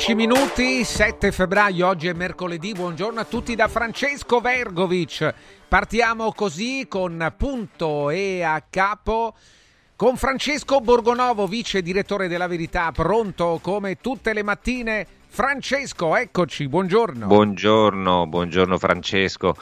10-11 minuti, 7 febbraio, oggi è mercoledì, buongiorno a tutti da Francesco Vergovic. Partiamo così con punto e a capo con Francesco Borgonovo, vice direttore della Verità, pronto come tutte le mattine. Francesco, eccoci, buongiorno. Buongiorno, buongiorno Francesco.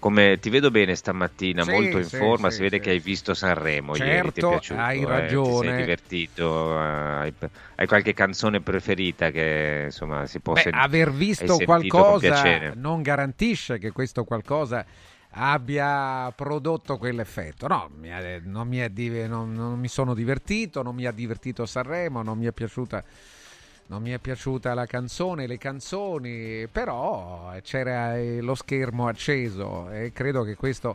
Come ti vedo bene stamattina, Sì, molto in sì, forma, sì, si vede che hai visto Sanremo ieri, ti è Certo, piaciuto, hai eh? ragione. Ti sei divertito, eh, hai, hai qualche canzone preferita che insomma si può Beh, sen- aver visto qualcosa non garantisce che questo qualcosa abbia prodotto quell'effetto. No, mi è- non, mi è non- non mi sono divertito, non mi ha divertito Sanremo, non mi è piaciuta. Non mi è piaciuta la canzone, le canzoni, però c'era eh, lo schermo acceso e credo che questo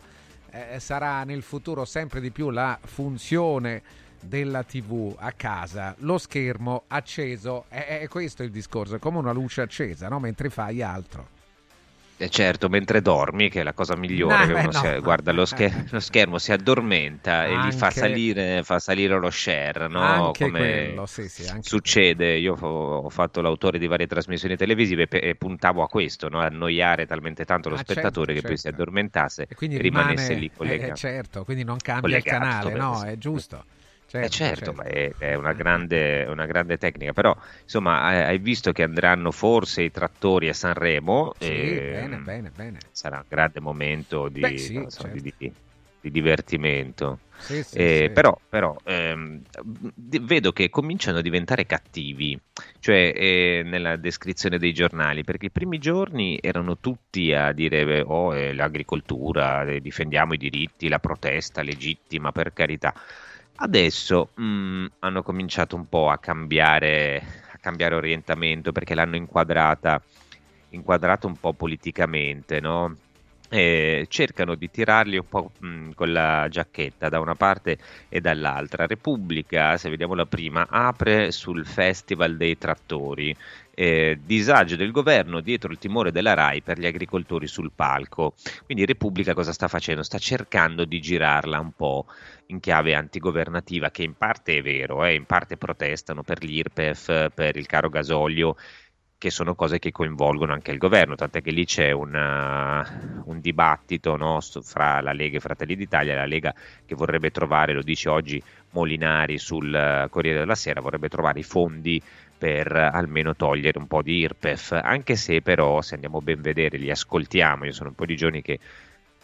eh, sarà nel futuro sempre di più la funzione della TV a casa, lo schermo acceso, è, è questo il discorso, è come una luce accesa, no? mentre fai altro. Eh, certo, mentre dormi, che è la cosa migliore, No, che beh, uno no. si- guarda lo, scher- lo schermo, si addormenta e gli fa Anche- salire, fa salire lo share, no? Anche Come quello, sì, sì, anche succede. Io ho, fatto l'autore di varie trasmissioni televisive e puntavo a questo, no? Annoiare talmente tanto lo Ah, spettatore certo, che poi si certo. addormentasse E e rimanesse rimane, lì eh, collegato. eh, certo, quindi non cambia il canale, no, è sì. Giusto. Eh Certo, certo, certo. ma è, è una grande, una grande tecnica, però insomma hai visto che andranno forse i trattori a Sanremo Sì, e bene, bene, bene. sarà un grande momento di, Beh, sì, so, certo. di- di- di divertimento. Sì, sì, Eh, sì. Però, però, ehm, vedo che cominciano a diventare cattivi, cioè eh, nella descrizione dei giornali, perché i primi giorni erano tutti a dire oh, eh, l'agricoltura, eh, difendiamo i diritti, la protesta legittima, per carità. Adesso mh, hanno cominciato un po' a cambiare, a cambiare orientamento perché l'hanno inquadrata, inquadrata un po' politicamente, no? E cercano di tirarli un po' mh, con la giacchetta da una parte e dall'altra. Repubblica, se vediamo la prima, apre sul Festival dei Trattori. Eh, disagio del governo dietro il timore della RAI per gli agricoltori sul palco. Quindi Repubblica cosa sta facendo? Sta cercando di girarla un po' in chiave antigovernativa, che in parte è vero, eh, in parte protestano per l'IRPEF, per il caro gasolio, che sono cose che coinvolgono anche il governo, tant'è che lì c'è una- un dibattito no, fra la Lega e Fratelli d'Italia, la Lega che vorrebbe trovare, lo dice oggi Molinari sul eh, Corriere della Sera, vorrebbe trovare i fondi per eh, almeno togliere un po' di IRPEF, anche se però, se andiamo ben a vedere, li ascoltiamo, io sono un po' di giorni che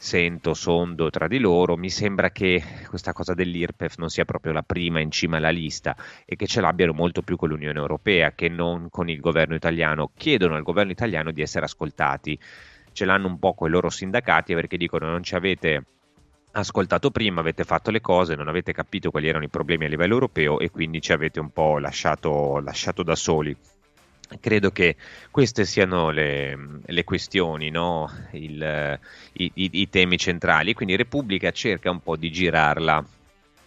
sento, sondo tra di loro, mi sembra che questa cosa dell'IRPEF non sia proprio la prima in cima alla lista e che ce l'abbiano molto più con l'Unione Europea che non con il governo italiano. Chiedono al governo italiano di essere ascoltati, ce l'hanno un po' con i loro sindacati perché dicono non ci avete ascoltato prima, avete fatto le cose, non avete capito quali erano i problemi a livello europeo e quindi ci avete un po' lasciato, lasciato da soli. Credo che queste siano le, le questioni, no? Il, i, i- i temi centrali. Quindi Repubblica cerca un po' di girarla,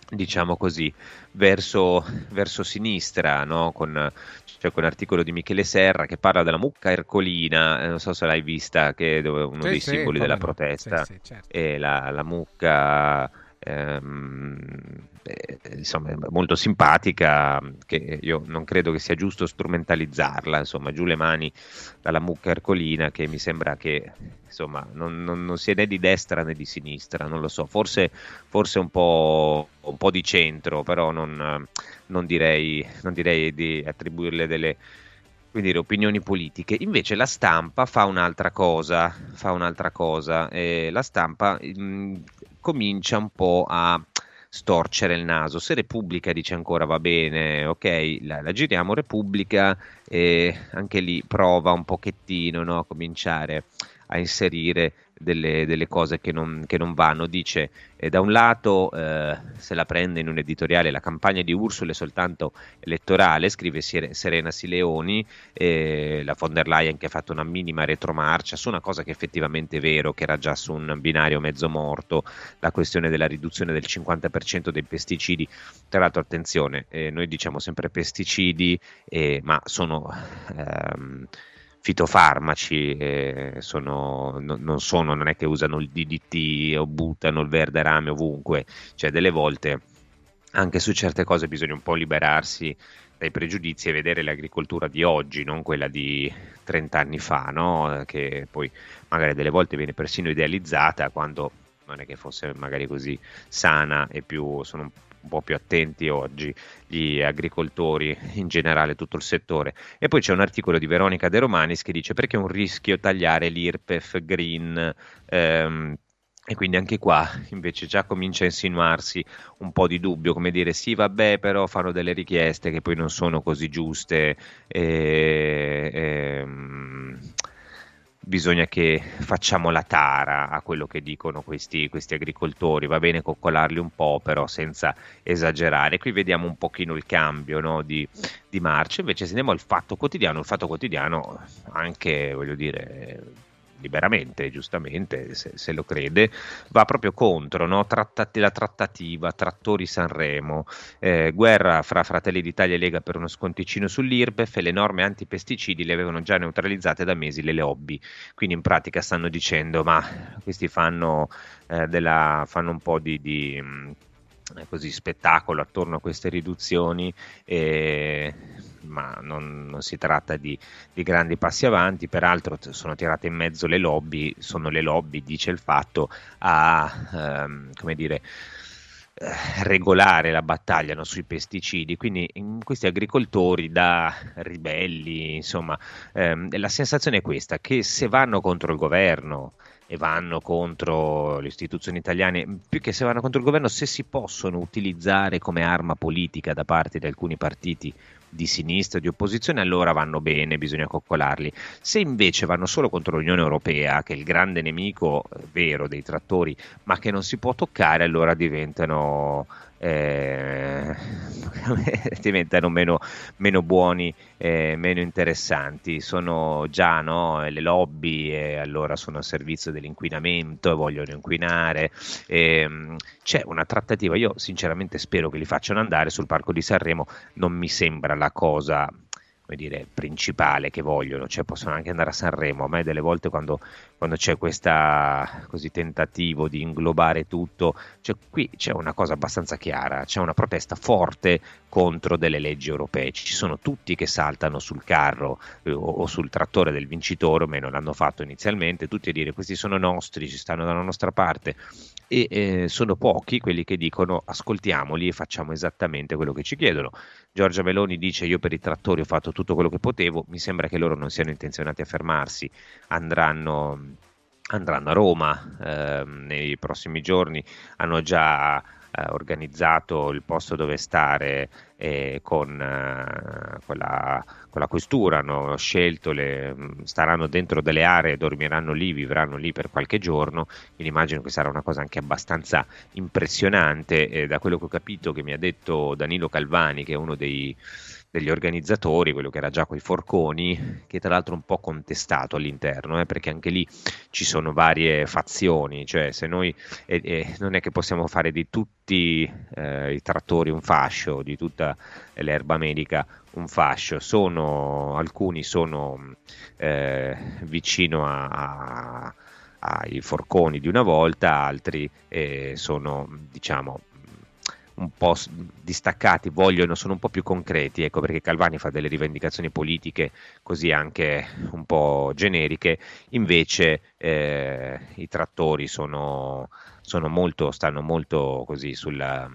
diciamo così, verso, verso sinistra, no? Con, c'è quell'articolo di Michele Serra che parla della mucca ercolina, eh, non so se l'hai vista, che è uno Sì, dei sì, simboli della protesta Sì, certo. e la, la mucca ehm, eh, insomma molto simpatica che io non credo che sia giusto strumentalizzarla insomma giù le mani dalla mucca ercolina che mi sembra che insomma non, non- non sia né di destra né di sinistra non lo so forse, forse un, po', un po' di centro però non, non direi, direi di attribuirle delle quindi dire, opinioni politiche. Invece la stampa fa un'altra cosa, fa un'altra cosa. eh, la stampa mh, comincia un po' a storcere il naso. Se Repubblica dice ancora va bene, ok, la, la giriamo, Repubblica eh, anche lì prova un pochettino no, a cominciare a inserire delle, delle cose che non, che non vanno. Dice, eh, da un lato, eh, se la prende in un editoriale, la campagna di Ursula è soltanto elettorale, scrive Serena Sileoni, eh, la von der Leyen che ha fatto una minima retromarcia su una cosa che effettivamente è vero, che era già su un binario mezzo morto, la questione della riduzione del 50% dei pesticidi. Tra l'altro, attenzione, eh, noi diciamo sempre pesticidi, eh, ma sono... ehm, fitofarmaci, eh, sono, no- non sono, non è che usano il DDT o buttano il verde rame ovunque, cioè delle volte anche su certe cose bisogna un po' liberarsi dai pregiudizi e vedere l'agricoltura di oggi, non quella di 30 anni fa, no? che poi magari delle volte viene persino idealizzata quando non è che fosse magari così sana e più, sono un po' più attenti oggi gli agricoltori in generale, tutto il settore. E poi c'è un articolo di Veronica De Romanis che dice perché è un rischio tagliare l'IRPEF green. ehm, e quindi anche qua invece già comincia a insinuarsi un po' di dubbio, come dire sì vabbè però fanno delle richieste che poi non sono così giuste, e, ehm, bisogna che facciamo la tara a quello che dicono questi, questi agricoltori, va bene coccolarli un po' però senza esagerare. Qui vediamo un pochino il cambio no, di, di marcia, invece se andiamo al Fatto Quotidiano, il Fatto Quotidiano anche, voglio dire liberamente, giustamente, se, se, lo crede, va proprio contro no? Trattati, la trattativa, trattori Sanremo, eh, guerra fra Fratelli d'Italia e Lega per uno sconticino sull'IRBEF e le norme antipesticidi le avevano già neutralizzate da mesi le lobby, quindi in pratica stanno dicendo ma questi fanno, eh, della, fanno un po' di, di così, spettacolo attorno a queste riduzioni. Eh, ma non, non, si tratta di, di, grandi passi avanti, peraltro sono tirate in mezzo le lobby, sono le lobby, dice il fatto, a ehm, come dire, eh, regolare la battaglia no, sui pesticidi, quindi questi agricoltori da ribelli, insomma, ehm, la sensazione è questa, che se vanno contro il governo, e vanno contro le istituzioni italiane, più che se vanno contro il governo, se si possono utilizzare come arma politica da parte di alcuni partiti di sinistra, di opposizione, allora vanno bene, bisogna coccolarli. Se invece vanno solo contro l'Unione Europea, che è il grande nemico eh, vero dei trattori, ma che non si può toccare, allora diventano eh, diventano meno, meno buoni, eh, meno interessanti. Sono già no, le lobby e allora sono a servizio dell'inquinamento e vogliono inquinare. E, c'è una trattativa, io sinceramente spero che li facciano andare sul Parco di Sanremo, non mi sembra la cosa come dire, principale che vogliono, cioè possono anche andare a Sanremo, a me delle volte quando, quando c'è questo tentativo di inglobare tutto, cioè qui c'è una cosa abbastanza chiara, c'è una protesta forte contro delle leggi europee, ci sono tutti che saltano sul carro eh, o, o, sul trattore del vincitore, o meno l'hanno fatto inizialmente, tutti a dire questi sono nostri, ci stanno dalla nostra parte e eh, sono pochi quelli che dicono ascoltiamoli e facciamo esattamente quello che ci chiedono. Giorgia Meloni dice io per i trattori ho fatto tutto quello che potevo, mi sembra che loro non siano intenzionati a fermarsi, andranno, andranno a Roma eh, nei prossimi giorni, hanno già eh, organizzato il posto dove stare eh, con, eh, con, la, con, la, questura, hanno scelto, le, staranno dentro delle aree, dormiranno lì, vivranno lì per qualche giorno, quindi immagino che sarà una cosa anche abbastanza impressionante. da quello che ho capito che mi ha detto Danilo Calvani, che è uno dei degli organizzatori, quello che era già quei forconi, che tra l'altro è un po' contestato all'interno, eh, perché anche lì ci sono varie fazioni, cioè se noi eh, eh, non è che possiamo fare di tutti eh, i trattori un fascio, di tutta l'erba medica un fascio, sono, alcuni sono eh, vicino a, a ai forconi di una volta, altri eh, sono diciamo un po' distaccati, vogliono, sono un po' più concreti, ecco perché Calvani fa delle rivendicazioni politiche così anche un po' generiche, invece eh, i trattori sono, sono molto, stanno molto così sulla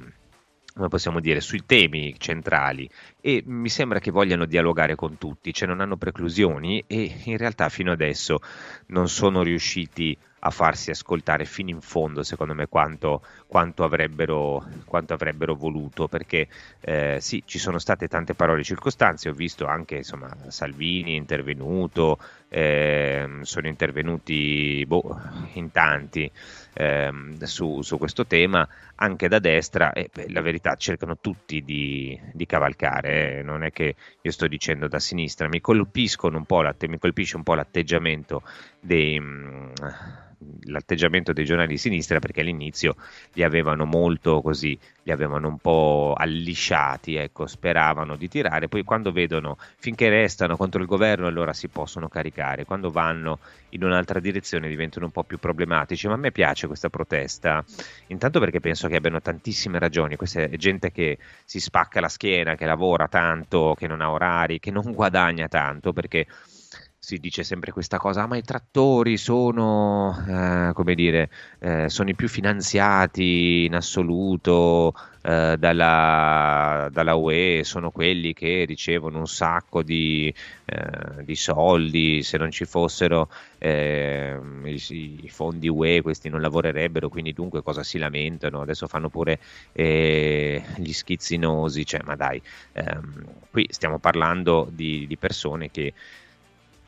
come possiamo dire, sui temi centrali e mi sembra che vogliano dialogare con tutti, cioè non hanno preclusioni e in realtà fino adesso non sono riusciti a farsi ascoltare fino in fondo, secondo me, quanto, quanto, avrebbero, quanto avrebbero, voluto, perché eh, sì, ci sono state tante parole circostanze, ho visto anche insomma, Salvini intervenuto, eh, sono intervenuti boh, in tanti eh, su, su, questo tema, anche da destra, e beh, la verità cercano tutti di, di cavalcare, eh. non è che io sto dicendo da sinistra, mi, mi colpisce un po' l'atteggiamento dei... Mh, l'atteggiamento dei giornali di sinistra perché all'inizio li avevano molto così, li avevano un po' allisciati, ecco, speravano di tirare, poi quando vedono finché restano contro il governo allora si possono caricare, quando vanno in un'altra direzione diventano un po' più problematici, ma a me piace questa protesta, intanto perché penso che abbiano tantissime ragioni, questa è gente che si spacca la schiena, che lavora tanto, che non ha orari, che non guadagna tanto, perché si dice sempre questa cosa, ah, ma i trattori sono, eh, come dire, eh, sono i più finanziati in assoluto eh, dalla, dalla, UE, sono quelli che ricevono un sacco di, eh, di soldi, se non ci fossero ehm, i, i, fondi UE questi non lavorerebbero, quindi dunque cosa si lamentano? Adesso fanno pure eh, gli schizzinosi, cioè ma dai, ehm, qui stiamo parlando di, di persone che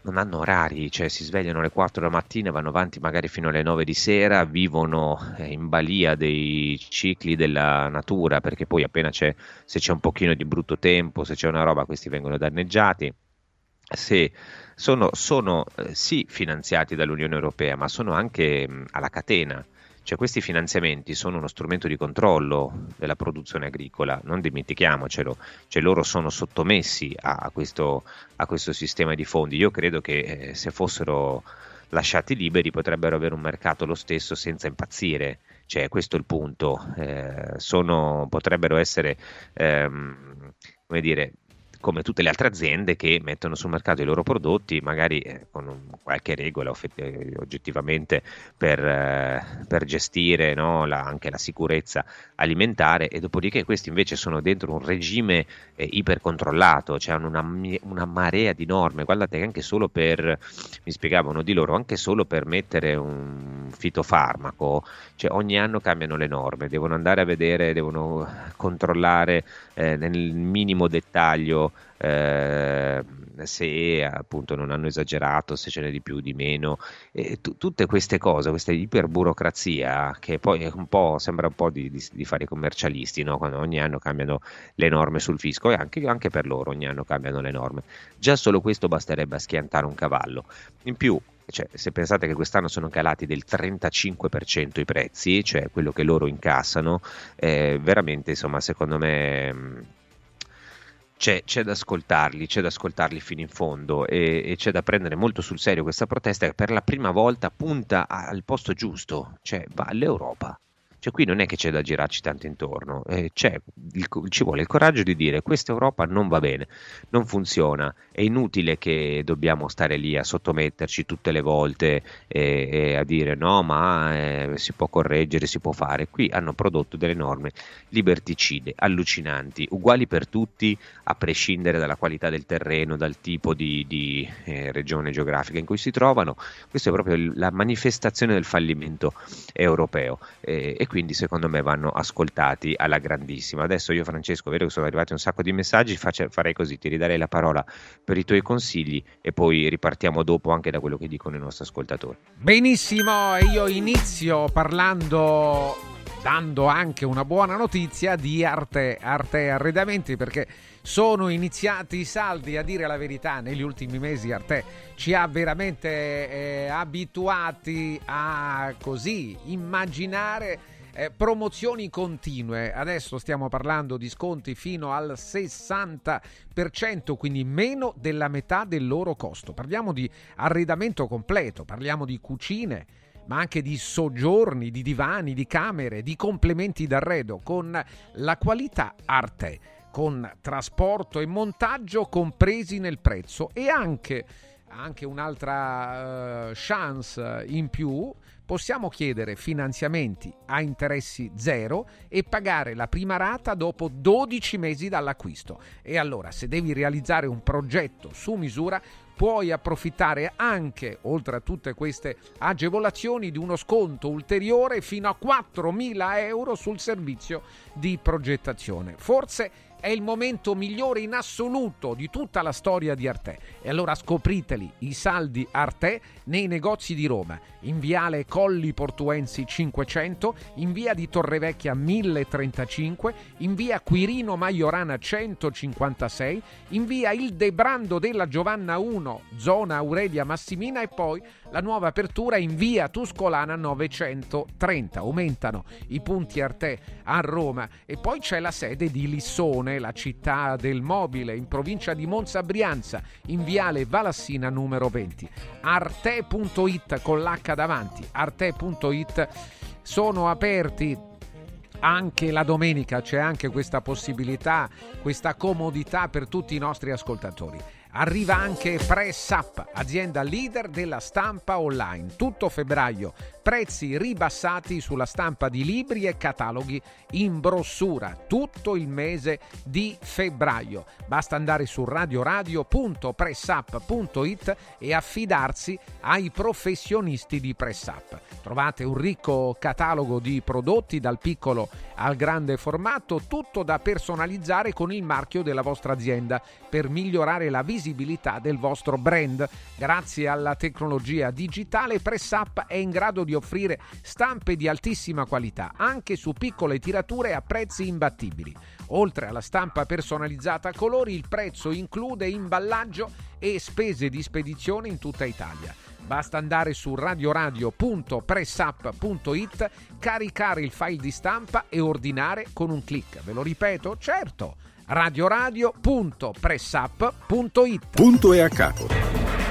non hanno orari, cioè si svegliano alle 4 della mattina, vanno avanti magari fino alle 9 di sera, vivono eh, in balia dei cicli della natura, perché poi appena c'è, se c'è un pochino di brutto tempo, se c'è una roba, questi vengono danneggiati. se sono, sono eh, sì finanziati dall'Unione Europea, ma sono anche alla catena. Cioè questi finanziamenti sono uno strumento di controllo della produzione agricola, non dimentichiamocelo, cioè loro sono sottomessi a, a, questo, a questo, sistema di fondi. Io credo che eh, se fossero lasciati liberi potrebbero avere un mercato lo stesso senza impazzire. Cioè, questo è il punto. Eh, sono, potrebbero essere, ehm, come dire, come tutte le altre aziende che mettono sul mercato i loro prodotti, magari eh, con un, qualche regola eh, oggettivamente per, eh, per gestire no, la, anche la sicurezza alimentare e dopodiché questi invece sono dentro un regime eh, ipercontrollato, cioè hanno una, una, marea di norme, guardate che anche solo per, mi spiegavano di loro, anche solo per mettere un fitofarmaco, cioè ogni anno cambiano le norme, devono andare a vedere, devono controllare eh, nel minimo dettaglio eh, se appunto non hanno esagerato, se ce n'è di più, di meno, t- tutte queste cose, questa iperburocrazia che poi un sembra un po' di, di, di fare i commercialisti, no? quando ogni anno cambiano le norme sul fisco e anche, anche per loro ogni anno cambiano le norme. Già solo questo basterebbe a schiantare un cavallo. In più, cioè, se pensate che quest'anno sono calati del 35% i prezzi, cioè quello che loro incassano, eh, veramente insomma secondo me c'è, c'è, da ascoltarli, c'è da ascoltarli fino in fondo e, e, c'è da prendere molto sul serio questa protesta che per la prima volta punta al posto giusto, cioè va all'Europa. Cioè qui non è che c'è da girarci tanto intorno, eh, il, ci vuole il coraggio di dire questa Europa non va bene, non funziona, è inutile che dobbiamo stare lì a sottometterci tutte le volte e, e a dire no ma eh, si può correggere, si può fare. Qui hanno prodotto delle norme liberticide, allucinanti, uguali per tutti a prescindere dalla qualità del terreno, dal tipo di, di eh, regione geografica in cui si trovano. Questa è proprio la manifestazione del fallimento europeo. Eh, e quindi secondo me vanno ascoltati alla grandissima. Adesso io Francesco, vedo che sono arrivati un sacco di messaggi, face, farei così, ti ridarei la parola per i tuoi consigli e poi ripartiamo dopo anche da quello che dicono i nostri ascoltatori. Benissimo, io inizio parlando dando anche una buona notizia di Arte, Arte Arredamenti perché sono iniziati i saldi a dire la verità negli ultimi mesi Arte ci ha veramente eh, abituati a così immaginare eh, promozioni continue. Adesso stiamo parlando di sconti fino al 60%, quindi meno della metà del loro costo. Parliamo di arredamento completo, parliamo di cucine, ma anche di soggiorni, di divani, di camere, di complementi d'arredo con la qualità Arte, con trasporto e montaggio compresi nel prezzo e anche anche un'altra uh, chance in più, possiamo chiedere finanziamenti a interessi zero e pagare la prima rata dopo 12 mesi dall'acquisto. E allora, se devi realizzare un progetto su misura, puoi approfittare anche, oltre a tutte queste agevolazioni, di uno sconto ulteriore fino a 4.000 euro sul servizio di progettazione. Forse è il momento migliore in assoluto di tutta la storia di Arte. E allora scopriteli i saldi Arte nei negozi di Roma, in viale Colli Portuensi 500, in via di Torrevecchia 1035, in via Quirino Maiorana 156, in via Il Debrando della Giovanna 1, zona Aurelia Massimina e poi la nuova apertura in via Tuscolana 930. Aumentano i punti Arte a Roma e poi c'è la sede di Lissone, la città del mobile, in provincia di Monza Brianza, in viale Valassina numero 20. Arte.it con l'H davanti, arte.it sono aperti anche la domenica c'è anche questa possibilità, questa comodità per tutti i nostri ascoltatori. Arriva anche Press Up, azienda leader della stampa online. Tutto febbraio, prezzi ribassati sulla stampa di libri e cataloghi in brossura. Tutto il mese di febbraio. Basta andare su radioradio.pressup.it e affidarsi ai professionisti di Press Up. Trovate un ricco catalogo di prodotti dal piccolo al grande formato, tutto da personalizzare con il marchio della vostra azienda per migliorare la visibilità del vostro brand. Grazie alla tecnologia digitale, PressUp è in grado di offrire stampe di altissima qualità, anche su piccole tirature a prezzi imbattibili. Oltre alla stampa personalizzata a colori, il prezzo include imballaggio e spese di spedizione in tutta Italia. Basta andare su radioradio.pressup.it, caricare il file di stampa e ordinare con un clic. Ve lo ripeto? Certo! radioradio.pressup.it Punto e a capo.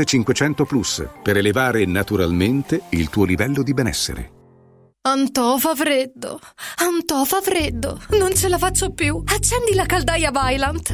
500 Plus per elevare naturalmente il tuo livello di benessere. Antò fa freddo, Antò fa freddo, non ce la faccio più. Accendi la caldaia Vylant.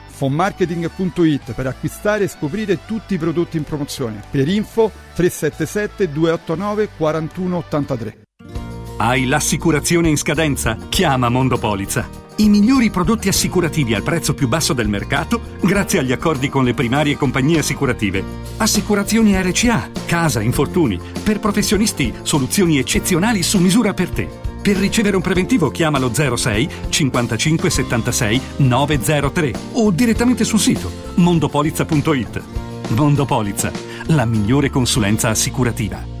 fonmarketing.it per acquistare e scoprire tutti i prodotti in promozione. Per info 377 289 4183. Hai l'assicurazione in scadenza? Chiama Mondopolizza. I migliori prodotti assicurativi al prezzo più basso del mercato grazie agli accordi con le primarie compagnie assicurative. Assicurazioni RCA, casa, infortuni. Per professionisti, soluzioni eccezionali su misura per te. Per ricevere un preventivo chiamalo 06 55 76 903 o direttamente sul sito mondopolizza.it. Mondopolizza, la migliore consulenza assicurativa.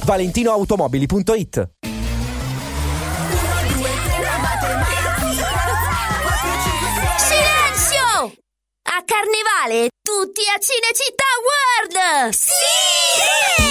ValentinoAutomobili.it Silenzio! A Carnevale tutti a Cinecittà World! Sì!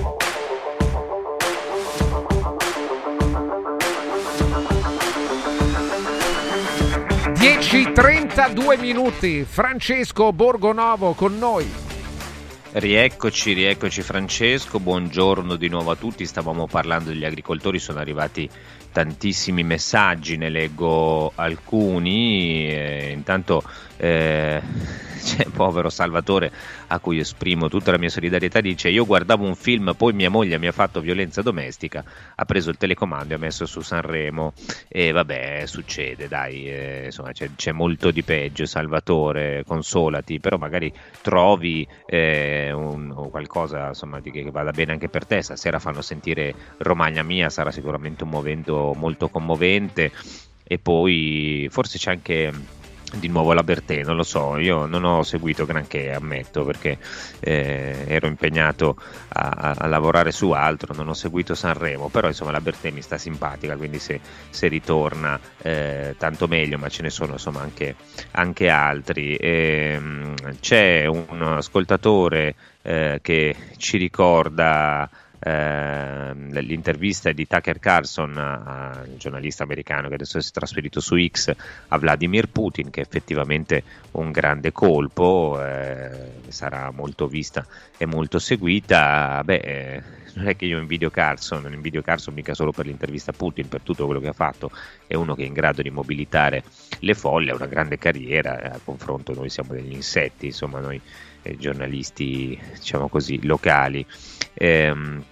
10:32 minuti. Francesco Borgonovo con noi. Rieccoci, rieccoci Francesco, buongiorno di nuovo a tutti, stavamo parlando degli agricoltori, sono arrivati tantissimi messaggi, ne leggo alcuni, eh, intanto eh, c'è povero Salvatore a cui esprimo tutta la mia solidarietà, dice io guardavo un film, poi mia moglie mi ha fatto violenza domestica, ha preso il telecomando e ha messo su Sanremo. E vabbè succede dai, eh, insomma c'è, c'è, molto di peggio Salvatore, consolati, però magari trovi eh, un, qualcosa insomma, di, che vada bene anche per te, stasera fanno sentire Romagna Mia, sarà sicuramente un momento molto commovente. E poi forse c'è anche di nuovo la Bertè, non lo so, io non ho seguito granché, ammetto, perché eh, ero impegnato a, a, lavorare su altro, non ho seguito Sanremo, però insomma la Bertè mi sta simpatica, quindi se, se ritorna eh, tanto meglio, ma ce ne sono insomma anche, anche altri. E, ehm, c'è un ascoltatore eh, che ci ricorda eh, l'intervista di Tucker Carlson, a, un giornalista americano che adesso si è trasferito su X, a Vladimir Putin, che è effettivamente un grande colpo, eh, sarà molto vista e molto seguita. Beh, eh, non è che io invidio Carlson, non invidio Carlson mica solo per l'intervista a Putin, per tutto quello che ha fatto, è uno che è in grado di mobilitare le folle, ha una grande carriera, a confronto noi siamo degli insetti, insomma noi eh, giornalisti diciamo così locali. Ehm,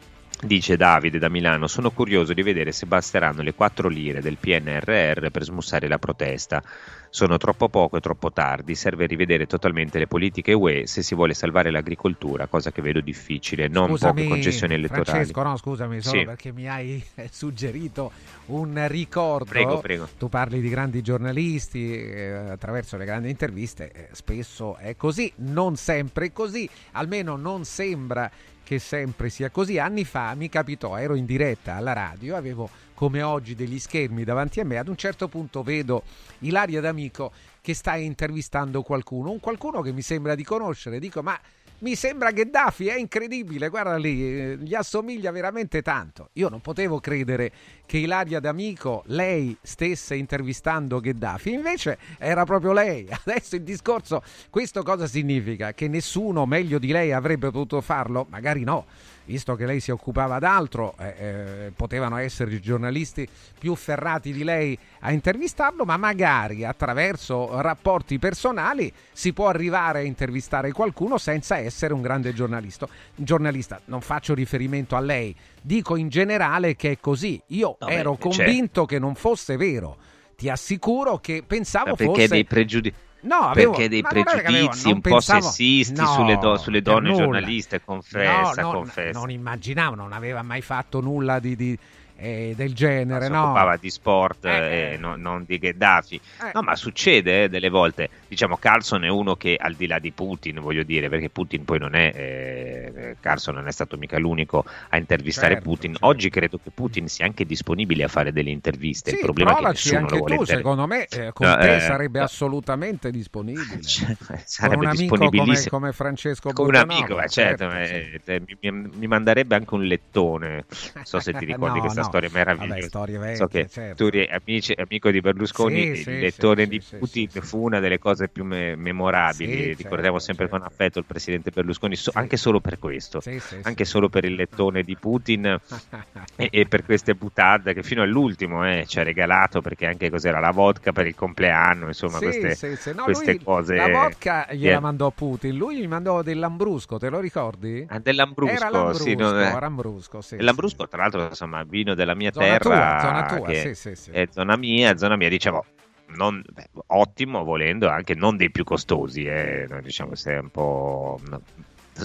Dice Davide da Milano, sono curioso di vedere se basteranno le 4 lire del PNRR per smussare la protesta. Sono troppo poco e troppo tardi, serve rivedere totalmente le politiche UE se si vuole salvare l'agricoltura, cosa che vedo difficile, non scusami, poche concessioni elettorali. Francesco, no, scusami, solo Sì. perché mi hai suggerito un ricordo. Prego, prego. Tu parli di grandi giornalisti eh, attraverso le grandi interviste, eh, spesso è così, non sempre è così, almeno non sembra che sempre sia così. Anni fa mi capitò, ero in diretta alla radio, avevo come oggi degli schermi davanti a me, ad un certo punto vedo Ilaria D'Amico che sta intervistando qualcuno, un qualcuno che mi sembra di conoscere, dico ma mi sembra Gheddafi, è incredibile, guarda lì, eh, gli assomiglia veramente tanto. Io non potevo credere che Ilaria D'Amico, lei stesse intervistando Gheddafi, invece era proprio lei. Adesso il discorso, questo cosa significa? Che nessuno meglio di lei avrebbe potuto farlo? Magari no visto che lei si occupava d'altro, eh, eh, potevano essere giornalisti più ferrati di lei a intervistarlo, ma magari attraverso rapporti personali si può arrivare a intervistare qualcuno senza essere un grande giornalista. giornalista. Non faccio riferimento a lei, dico in generale che è così. Io No, ero beh, convinto che non fosse vero. Ti assicuro che pensavo Ma perché fosse... dei pregiudizi? No, avevo- perché dei non avevo- pregiudizi non un po' pensavo- sessisti No, sulle, do- sulle donne giornaliste, confessa, No, no, confessa. Non immaginavo, non aveva mai fatto nulla di, di- eh, del genere, si no? occupava di sport Eh, e no- non di Gheddafi. Eh. No, ma succede eh, delle volte. Diciamo, Carlson è uno che al di là di Putin, voglio dire, perché Putin poi non è. Eh, Carlson non è stato mica l'unico a intervistare Certo, Putin. Oggi credo che Putin sia anche disponibile a fare delle interviste. Sì, Il problema è che nessuno anche lo vuole tu, inter- secondo me eh, con No, te eh, sarebbe assolutamente disponibile. con sarebbe un amico come, disponibilissimo. come Francesco Con un amico, certo, certo, eh, eh, mi, mi- mi manderebbe anche un lettone. Non so se ti ricordi No, questa no. Storia meravigliosa. Vabbè, storie vecchie, so che certo. tu amici- amico di Berlusconi, Sì, sì, il lettone sì, di sì, Putin fu una delle cose più me- memorabili. Sì, Ricordiamo certo, sempre con affetto il presidente Berlusconi, so- anche solo per questo, Sì, sì, anche solo per il lettone di Putin e, e per queste butade che fino all'ultimo eh, ci ha regalato, perché anche cos'era la vodka per il compleanno, insomma, Sì, queste, sì, sì. No, queste lui cose. La vodka gliela che- mandò Putin, lui gli mandò del Lambrusco, te lo ricordi? Ah, dell'Ambrusco, Era Lambrusco, sì, non è- Lambrusco, sì, L'Ambrusco, tra l'altro, insomma, vino della mia Zona terra, tua, zona tua, che sì, sì, sì. è zona mia, zona mia, diciamo, non- beh, ottimo, volendo, anche non dei più costosi, eh, diciamo se è un po'... no,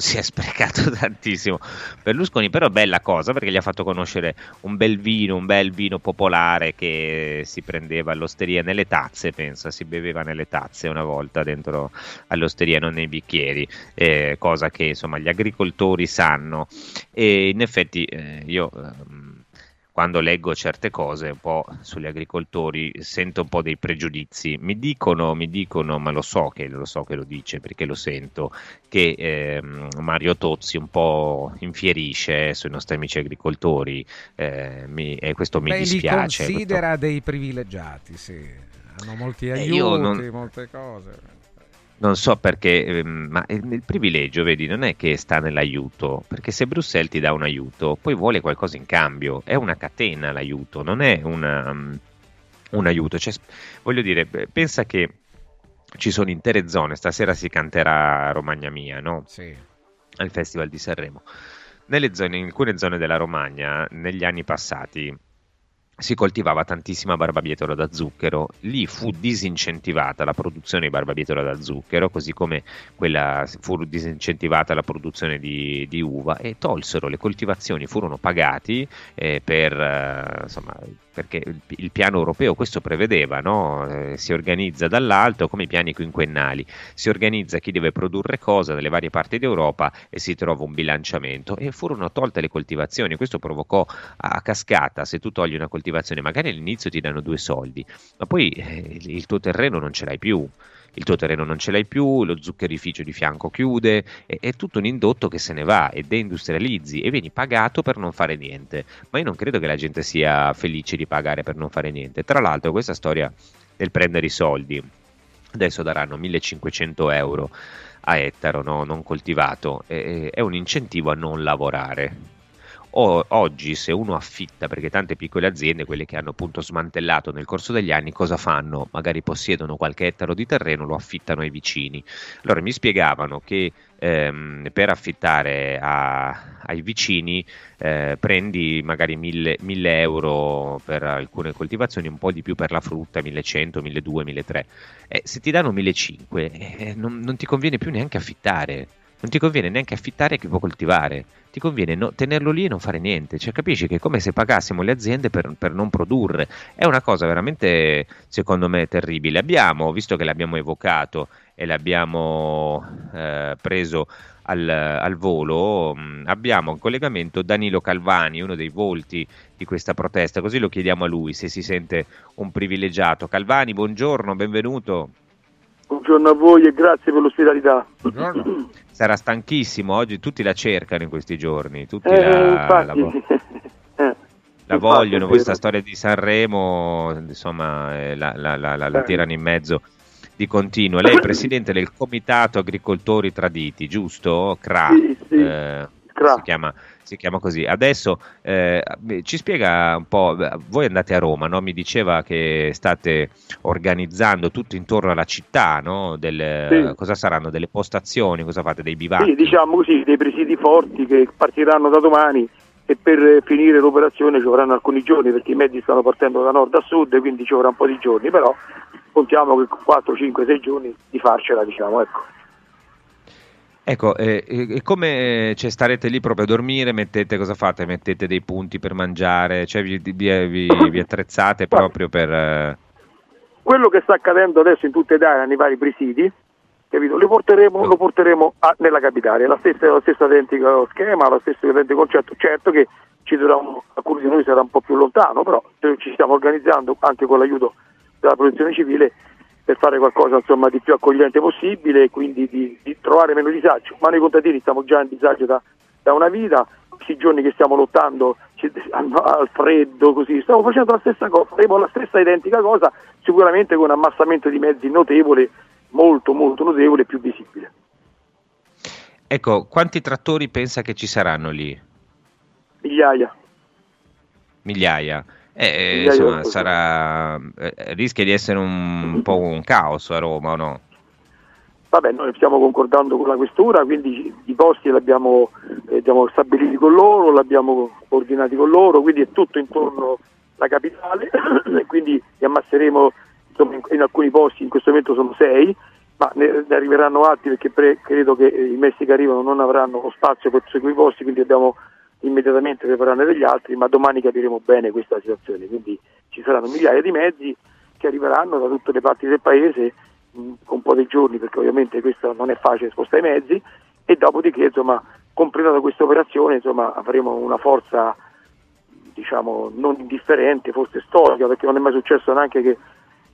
si è sprecato tantissimo Berlusconi, però bella cosa perché gli ha fatto conoscere un bel vino, un bel vino popolare che si prendeva all'osteria nelle tazze, pensa, si beveva nelle tazze una volta dentro all'osteria, non nei bicchieri, eh, cosa che insomma gli agricoltori sanno e in effetti eh, io... quando leggo certe cose un po' sugli agricoltori sento un po' dei pregiudizi. Mi dicono, mi dicono, ma lo so che lo so che lo dice perché lo sento, che ehm, Mario Tozzi un po' infierisce sui nostri amici agricoltori eh, mi- e questo mi Beh, dispiace. li considera dei privilegiati, sì. Hanno molti Eh, aiuti, non- molte cose. Non so perché, ehm, ma il il privilegio, vedi, non è che sta nell'aiuto, perché se Bruxelles ti dà un aiuto, poi vuole qualcosa in cambio, è una catena l'aiuto, non è una, um, un aiuto. Cioè, voglio dire, pensa che ci sono intere zone, stasera si canterà Romagna Mia, no? Sì. Al Festival di Sanremo. Nelle zone, in alcune zone della Romagna, negli anni passati, si coltivava tantissima barbabietola da zucchero, lì fu disincentivata la produzione di barbabietola da zucchero, così come quella, fu disincentivata la produzione di, di uva e tolsero le coltivazioni, furono pagati eh, per, eh, insomma, perché il, il piano europeo questo prevedeva, no? Eh, si organizza dall'alto come i piani quinquennali, si organizza chi deve produrre cosa nelle varie parti d'Europa e si trova un bilanciamento e furono tolte le coltivazioni, questo provocò a cascata, se tu togli una coltivazione magari all'inizio ti danno due soldi, ma poi eh, il tuo terreno non ce l'hai più. Il tuo terreno non ce l'hai più, lo zuccherificio di fianco chiude, è, è tutto un indotto che se ne va e deindustrializzi e vieni pagato per non fare niente. Ma io non credo che la gente sia felice di pagare per non fare niente. Tra l'altro, questa storia del prendere i soldi, adesso daranno 1500 euro a ettaro no? non coltivato, è, è un incentivo a non lavorare. O- oggi se uno affitta, perché tante piccole aziende, quelle che hanno appunto smantellato nel corso degli anni, cosa fanno? Magari possiedono qualche ettaro di terreno, lo affittano ai vicini. Allora mi spiegavano che ehm, per affittare a- ai vicini eh, prendi magari 1000, 1000 euro per alcune coltivazioni, un po' di più per la frutta, 1100, 1200, 1300. Eh, se ti danno 1500 eh, non, non ti conviene più neanche affittare. Non ti conviene neanche affittare chi può coltivare, ti conviene no- tenerlo lì e non fare niente. Cioè, capisci che è come se pagassimo le aziende per, per non produrre. È una cosa veramente, secondo me, terribile. Abbiamo, visto che l'abbiamo evocato e l'abbiamo eh, preso al, al volo, abbiamo in collegamento Danilo Calvani, uno dei volti di questa protesta, così lo chiediamo a lui se si sente un privilegiato. Calvani, buongiorno, benvenuto. Buongiorno a voi e grazie per l'ospitalità. Sarà stanchissimo, oggi tutti la cercano in questi giorni, tutti Eh, la, la vo- eh, la vogliono, questa storia di Sanremo, insomma, eh, la, la- la tirano in mezzo di continuo. Lei è presidente del Comitato Agricoltori Traditi, giusto? CRA. Sì, sì, eh, Si, chiama, si chiama così. Adesso eh, ci spiega un po', voi andate a Roma, no? mi diceva che state organizzando tutto intorno alla città, no? Del- Sì. cosa saranno? Delle postazioni, cosa fate? Dei bivacchi? Sì, diciamo così, dei presidi forti che partiranno da domani e per eh, finire l'operazione ci vorranno alcuni giorni perché i mezzi stanno partendo da nord a sud quindi ci vorrà un po' di giorni, però contiamo che con 4, 5, 6 giorni di farcela, diciamo, ecco. Ecco, eh, e e come cioè, starete lì proprio a dormire? Mettete, cosa fate? Mettete dei punti per mangiare? Cioè vi, vi- vi- vi attrezzate proprio per... eh, Quello che sta accadendo adesso in tutta Italia nei vari presidi, capito? Lo porteremo, lo porteremo a- nella capitale, la stessa, lo stesso identico schema, lo stesso identico concetto, certo che ci sarà un- alcuni di noi sarà un po' più lontano, però eh, ci stiamo organizzando anche con l'aiuto della protezione civile per fare qualcosa insomma, di più accogliente possibile e quindi di, di trovare meno disagio. Ma noi contadini stiamo già in disagio da, da una vita, questi giorni che stiamo lottando al freddo, così, stiamo facendo la stessa cosa, faremo la stessa identica cosa, sicuramente con un ammassamento di mezzi notevole, molto molto notevole e più visibile. Ecco, quanti trattori pensa che ci saranno lì? Migliaia. Migliaia. Eh, Migliaia, insomma, sarà, eh, rischia di essere un, po' un caos a Roma, o no? Vabbè, noi stiamo concordando con la questura, quindi i posti li abbiamo, eh, abbiamo stabiliti con loro, li abbiamo coordinati con loro, quindi è tutto intorno alla capitale e quindi li ammasseremo insomma, in, in alcuni posti, in questo momento sono sei, ma ne, ne arriveranno altri perché pre- credo che eh, i messi che arrivano non avranno lo spazio per seguire i posti, quindi dobbiamo immediatamente prepararne degli altri, ma domani capiremo bene questa situazione, quindi ci saranno migliaia di mezzi che arriveranno da tutte le parti del paese mh, con un po' di giorni perché ovviamente questo non è facile spostare i mezzi e dopodiché insomma completata questa operazione insomma avremo una forza diciamo non indifferente, forse storica perché non è mai successo neanche che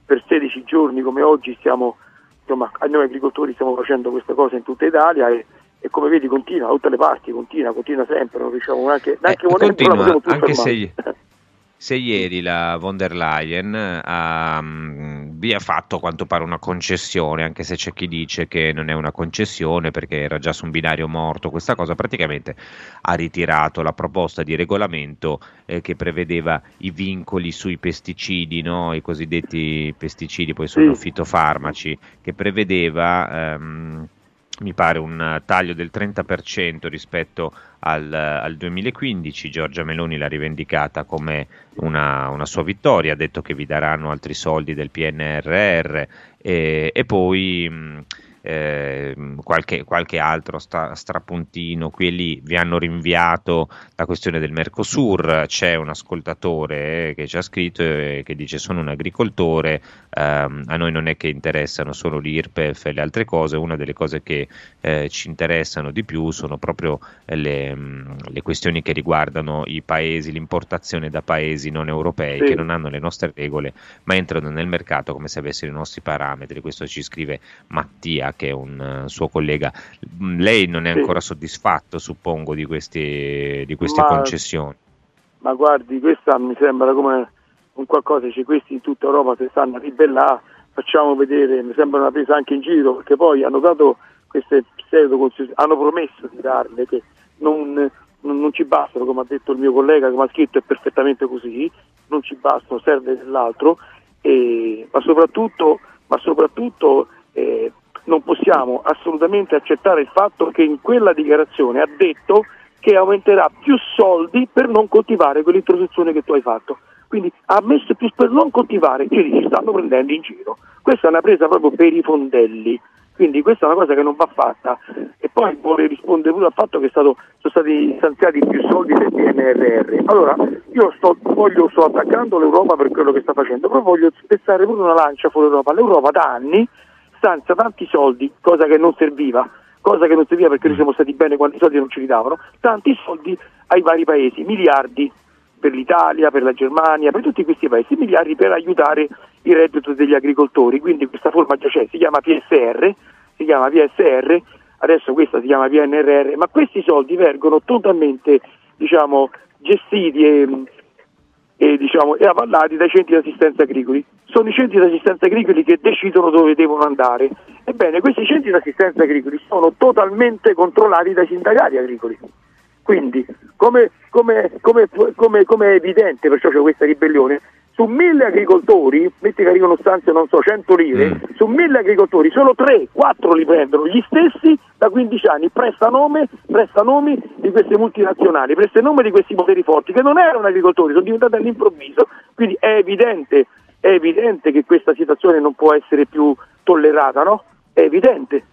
per 16 giorni come oggi stiamo insomma noi agricoltori stiamo facendo questa cosa in tutta Italia e, e come vedi continua da tutte le parti, continua, continua sempre, non riusciamo neanche, neanche volendo, non la Continua, anche se, se ieri la von der Leyen ha, mh, vi ha fatto a quanto pare una concessione, anche se c'è chi dice che non è una concessione perché era già su un binario morto, questa cosa praticamente ha ritirato la proposta di regolamento eh, che prevedeva i vincoli sui pesticidi, no? i cosiddetti pesticidi, poi sono Sì. fitofarmaci, che prevedeva... ehm, mi pare un taglio del 30% rispetto al, al 2015. Giorgia Meloni l'ha rivendicata come una, una sua vittoria, ha detto che vi daranno altri soldi del PNRR e, e poi mh, eh, qualche, qualche altro sta- strapuntino qui e lì. Vi hanno rinviato la questione del Mercosur. C'è un ascoltatore che ci ha scritto e che dice: Sono un agricoltore, ehm, a noi non è che interessano solo l'IRPEF e le altre cose. Una delle cose che eh, ci interessano di più sono proprio le, mh, le questioni che riguardano i paesi, l'importazione da paesi non europei Sì. che non hanno le nostre regole, ma entrano nel mercato come se avessero i nostri parametri. Questo ci scrive Mattia, che è un eh, suo collega. Mm, Lei non è ancora soddisfatto, suppongo, di, questi, di queste Ma- concessioni. ma guardi, questa mi sembra come un qualcosa, cioè questi in tutta Europa si stanno a ribellare, facciamo vedere, mi sembra una presa anche in giro, perché poi hanno dato queste pseudo concessioni, hanno promesso di darle, che non, non- ci bastano, come ha detto il mio collega che mi ha scritto, è perfettamente così, non ci bastano, serve dell'altro, e- ma soprattutto, ma soprattutto eh, non possiamo assolutamente accettare il fatto che in quella dichiarazione ha detto che aumenterà più soldi per non coltivare quell'introduzione che tu hai fatto. Quindi ha messo più per non coltivare, quindi ci stanno prendendo in giro. Questa è una presa proprio per i fondelli. Quindi questa è una cosa che non va fatta. E poi vuole rispondere pure al fatto che stato- sono stati stanziati più soldi del PNRR. Allora, io sto, voglio, sto attaccando l'Europa per quello che sta facendo, però voglio spezzare pure una lancia fuori Europa. L'Europa da anni stanzia tanti soldi, cosa che non serviva, cosa che non serviva perché noi siamo stati bene quando i soldi non ce li davano, tanti soldi ai vari paesi, miliardi per l'Italia, per la Germania, per tutti questi paesi, miliardi per aiutare il reddito degli agricoltori, quindi questa forma già c'è, si chiama PSR, si chiama PSR, adesso questa si chiama PNRR, ma questi soldi vengono totalmente diciamo, gestiti e, e, diciamo, e avallati dai centri di assistenza agricoli. Sono i centri di assistenza agricoli che decidono dove devono andare. Ebbene, questi centri di assistenza agricoli sono totalmente controllati dai sindacati agricoli. Quindi, come, come- come- come- come è evidente, perciò c'è questa ribellione, su mille agricoltori, metti che arrivano stanze, non so, 100 lire, su mille agricoltori solo 3, 4 li prendono, gli stessi da 15 anni, presta nome, presta nomi di queste multinazionali, presta nome di questi poteri forti, che non erano agricoltori, sono diventati all'improvviso, quindi è evidente, è evidente che questa situazione non può essere più tollerata, no? È evidente.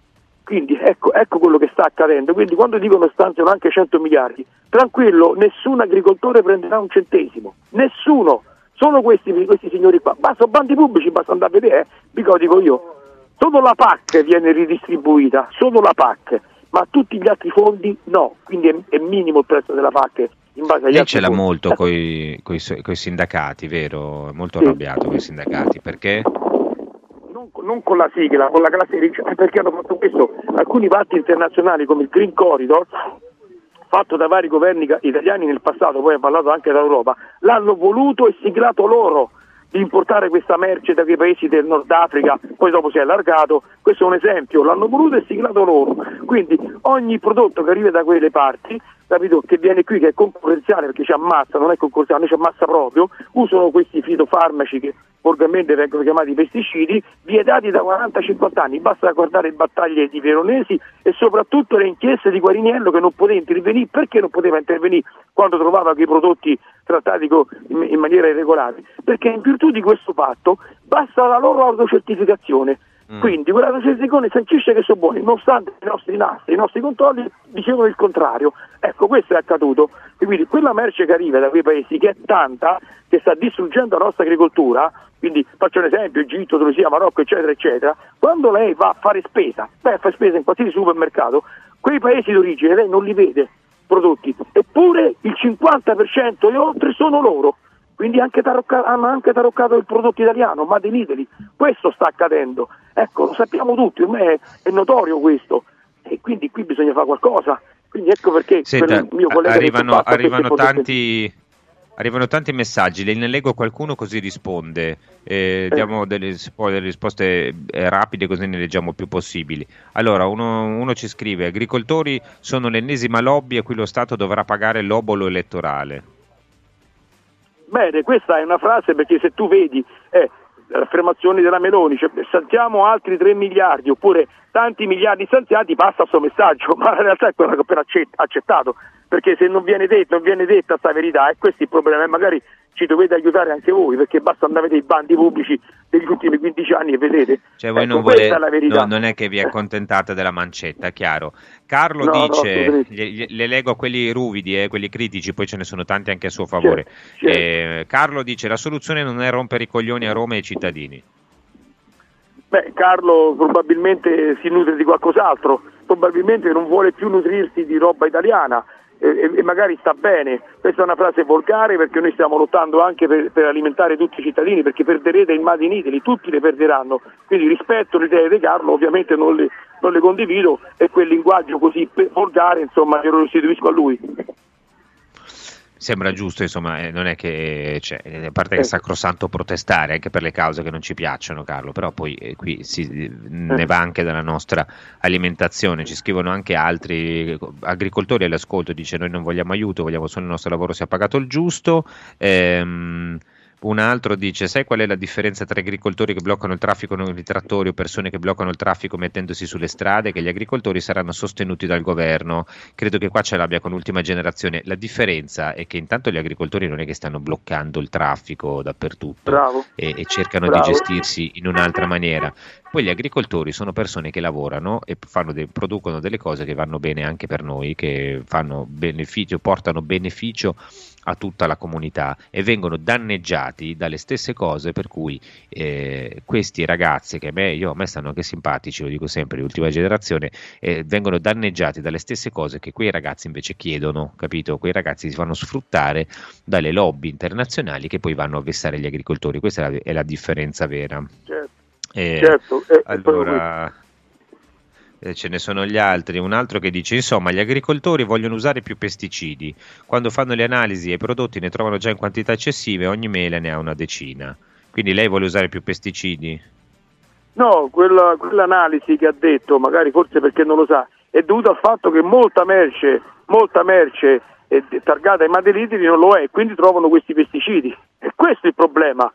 Quindi ecco, ecco quello che sta accadendo. Quindi quando dicono stanziano anche 100 miliardi, tranquillo, nessun agricoltore prenderà un centesimo. Nessuno. Solo questi, questi signori qua. Basta bandi pubblici, basta andare a vedere, eh. vi dico io. Solo la PAC viene ridistribuita, solo la PAC, ma tutti gli altri fondi no. Quindi è, è minimo il prezzo della PAC in base agli Lei ce l'ha fondi. molto coi, coi su- coi sindacati, vero? È molto Sì. arrabbiato con i sindacati, perché? non, non con la sigla, con la classe dirigente, perché hanno fatto questo alcuni patti internazionali come il Green Corridor, fatto da vari governi italiani nel passato, poi ha parlato anche dall'Europa, l'hanno voluto e siglato loro di importare questa merce da quei paesi del Nord Africa, poi dopo si è allargato, questo è un esempio, l'hanno voluto e siglato loro. Quindi ogni prodotto che arriva da quelle parti, capito, che viene qui, che è concorrenziale perché ci ammazza, non è concorrenziale, noi ci ammazza proprio, usano questi fitofarmaci che volgarmente vengono chiamati pesticidi, vietati da 40-50 anni, basta guardare le battaglie di Veronesi e soprattutto le inchieste di Guariniello che non poteva intervenire, perché non poteva intervenire quando trovava quei prodotti trattati in, maniera irregolare? Perché in virtù di questo patto basta la loro autocertificazione. Mm. Quindi quella classificazione sancisce che sono buoni, nonostante i nostri nastri, i nostri controlli dicevano il contrario. Ecco, questo è accaduto. E quindi quella merce che arriva da quei paesi, che è tanta, che sta distruggendo la nostra agricoltura, quindi faccio un esempio, Egitto, Tunisia, Marocco, eccetera, eccetera, quando lei va a fare spesa, vai a fare spesa in qualsiasi supermercato, quei paesi d'origine lei non li vede prodotti, eppure il 50% e oltre sono loro. Quindi anche tarocca- hanno anche taroccato il prodotto italiano, Made in Italy. Questo sta accadendo. Ecco, lo sappiamo tutti, è, è notorio questo. E quindi qui bisogna fare qualcosa. Quindi ecco perché Senta, collega arrivano, arrivano tanti, arrivano tanti messaggi, le- ne leggo qualcuno così risponde. Eh, diamo delle, delle risposte eh, rapide così ne leggiamo più possibili. Allora, uno, uno ci scrive: agricoltori sono l'ennesima lobby a cui lo Stato dovrà pagare l'obolo elettorale. Bene, questa è una frase perché se tu vedi eh, le affermazioni della Meloni, cioè stanziamo altri 3 miliardi oppure tanti miliardi stanziati, passa questo messaggio, ma in realtà è quello che ho appena accett- accettato, perché se non viene detto, non viene detta questa verità, e questo è il problema, e magari ci dovete aiutare anche voi, perché basta andare a vedere i bandi pubblici degli ultimi 15 anni e vedete. Cioè, voi Ecco, non, questa vole- è la verità. no, non è che vi accontentate della mancetta, chiaro. Carlo No, no, dice, gli- gli- le leggo quelli ruvidi, eh, quelli critici, poi ce ne sono tanti anche a suo favore. Certo, certo. Eh, Carlo dice: La soluzione non è rompere i coglioni a Roma e ai cittadini. Beh, Carlo probabilmente si nutre di qualcos'altro, probabilmente non vuole più nutrirsi di roba italiana e, e- magari sta bene. Questa è una frase volgare perché noi stiamo lottando anche per, per alimentare tutti i cittadini, perché perderete il Made in Italy, tutti le perderanno. Quindi rispetto le idee di Carlo, ovviamente non le, non le condivido e quel linguaggio così volgare, insomma, io lo restituisco a lui. Sembra giusto, insomma, eh, non è che, cioè, eh, a parte che è sacrosanto protestare anche per le cause che non ci piacciono, Carlo, però poi eh, qui si, ne va anche della nostra alimentazione. Ci scrivono anche altri eh, agricoltori all'ascolto, dice noi non vogliamo aiuto, vogliamo solo il nostro lavoro sia pagato il giusto. Ehm, un altro dice: Sai qual è la differenza tra agricoltori che bloccano il traffico con i trattori o persone che bloccano il traffico mettendosi sulle strade? Che gli agricoltori saranno sostenuti dal governo. Credo che qua ce l'abbia con l'ultima generazione. La differenza è che intanto gli agricoltori non è che stanno bloccando il traffico dappertutto e, e cercano Bravo. di gestirsi in un'altra maniera. Poi gli agricoltori sono persone che lavorano e de- producono delle cose che vanno bene anche per noi, che fanno beneficio, portano beneficio a tutta la comunità e vengono danneggiati dalle stesse cose per cui eh, questi ragazzi che a me, io, a me stanno anche simpatici, lo dico sempre, l'ultima generazione, eh, vengono danneggiati dalle stesse cose che quei ragazzi invece chiedono, capito? Quei ragazzi si fanno sfruttare dalle lobby internazionali che poi vanno a vessare gli agricoltori, questa è la, è la differenza vera. Certo. Eh, Certo, allora, eh, ce ne sono gli altri. Un altro che dice: Insomma, gli agricoltori vogliono usare più pesticidi. Quando fanno le analisi e i prodotti ne trovano già in quantità eccessive, ogni mele ne ha una decina. Quindi lei vuole usare più pesticidi? No, quella, quell'analisi che ha detto, magari forse perché non lo sa, è dovuta al fatto che molta merce, molta merce è targata ai madelitidi non lo è, quindi trovano questi pesticidi. E questo è il problema.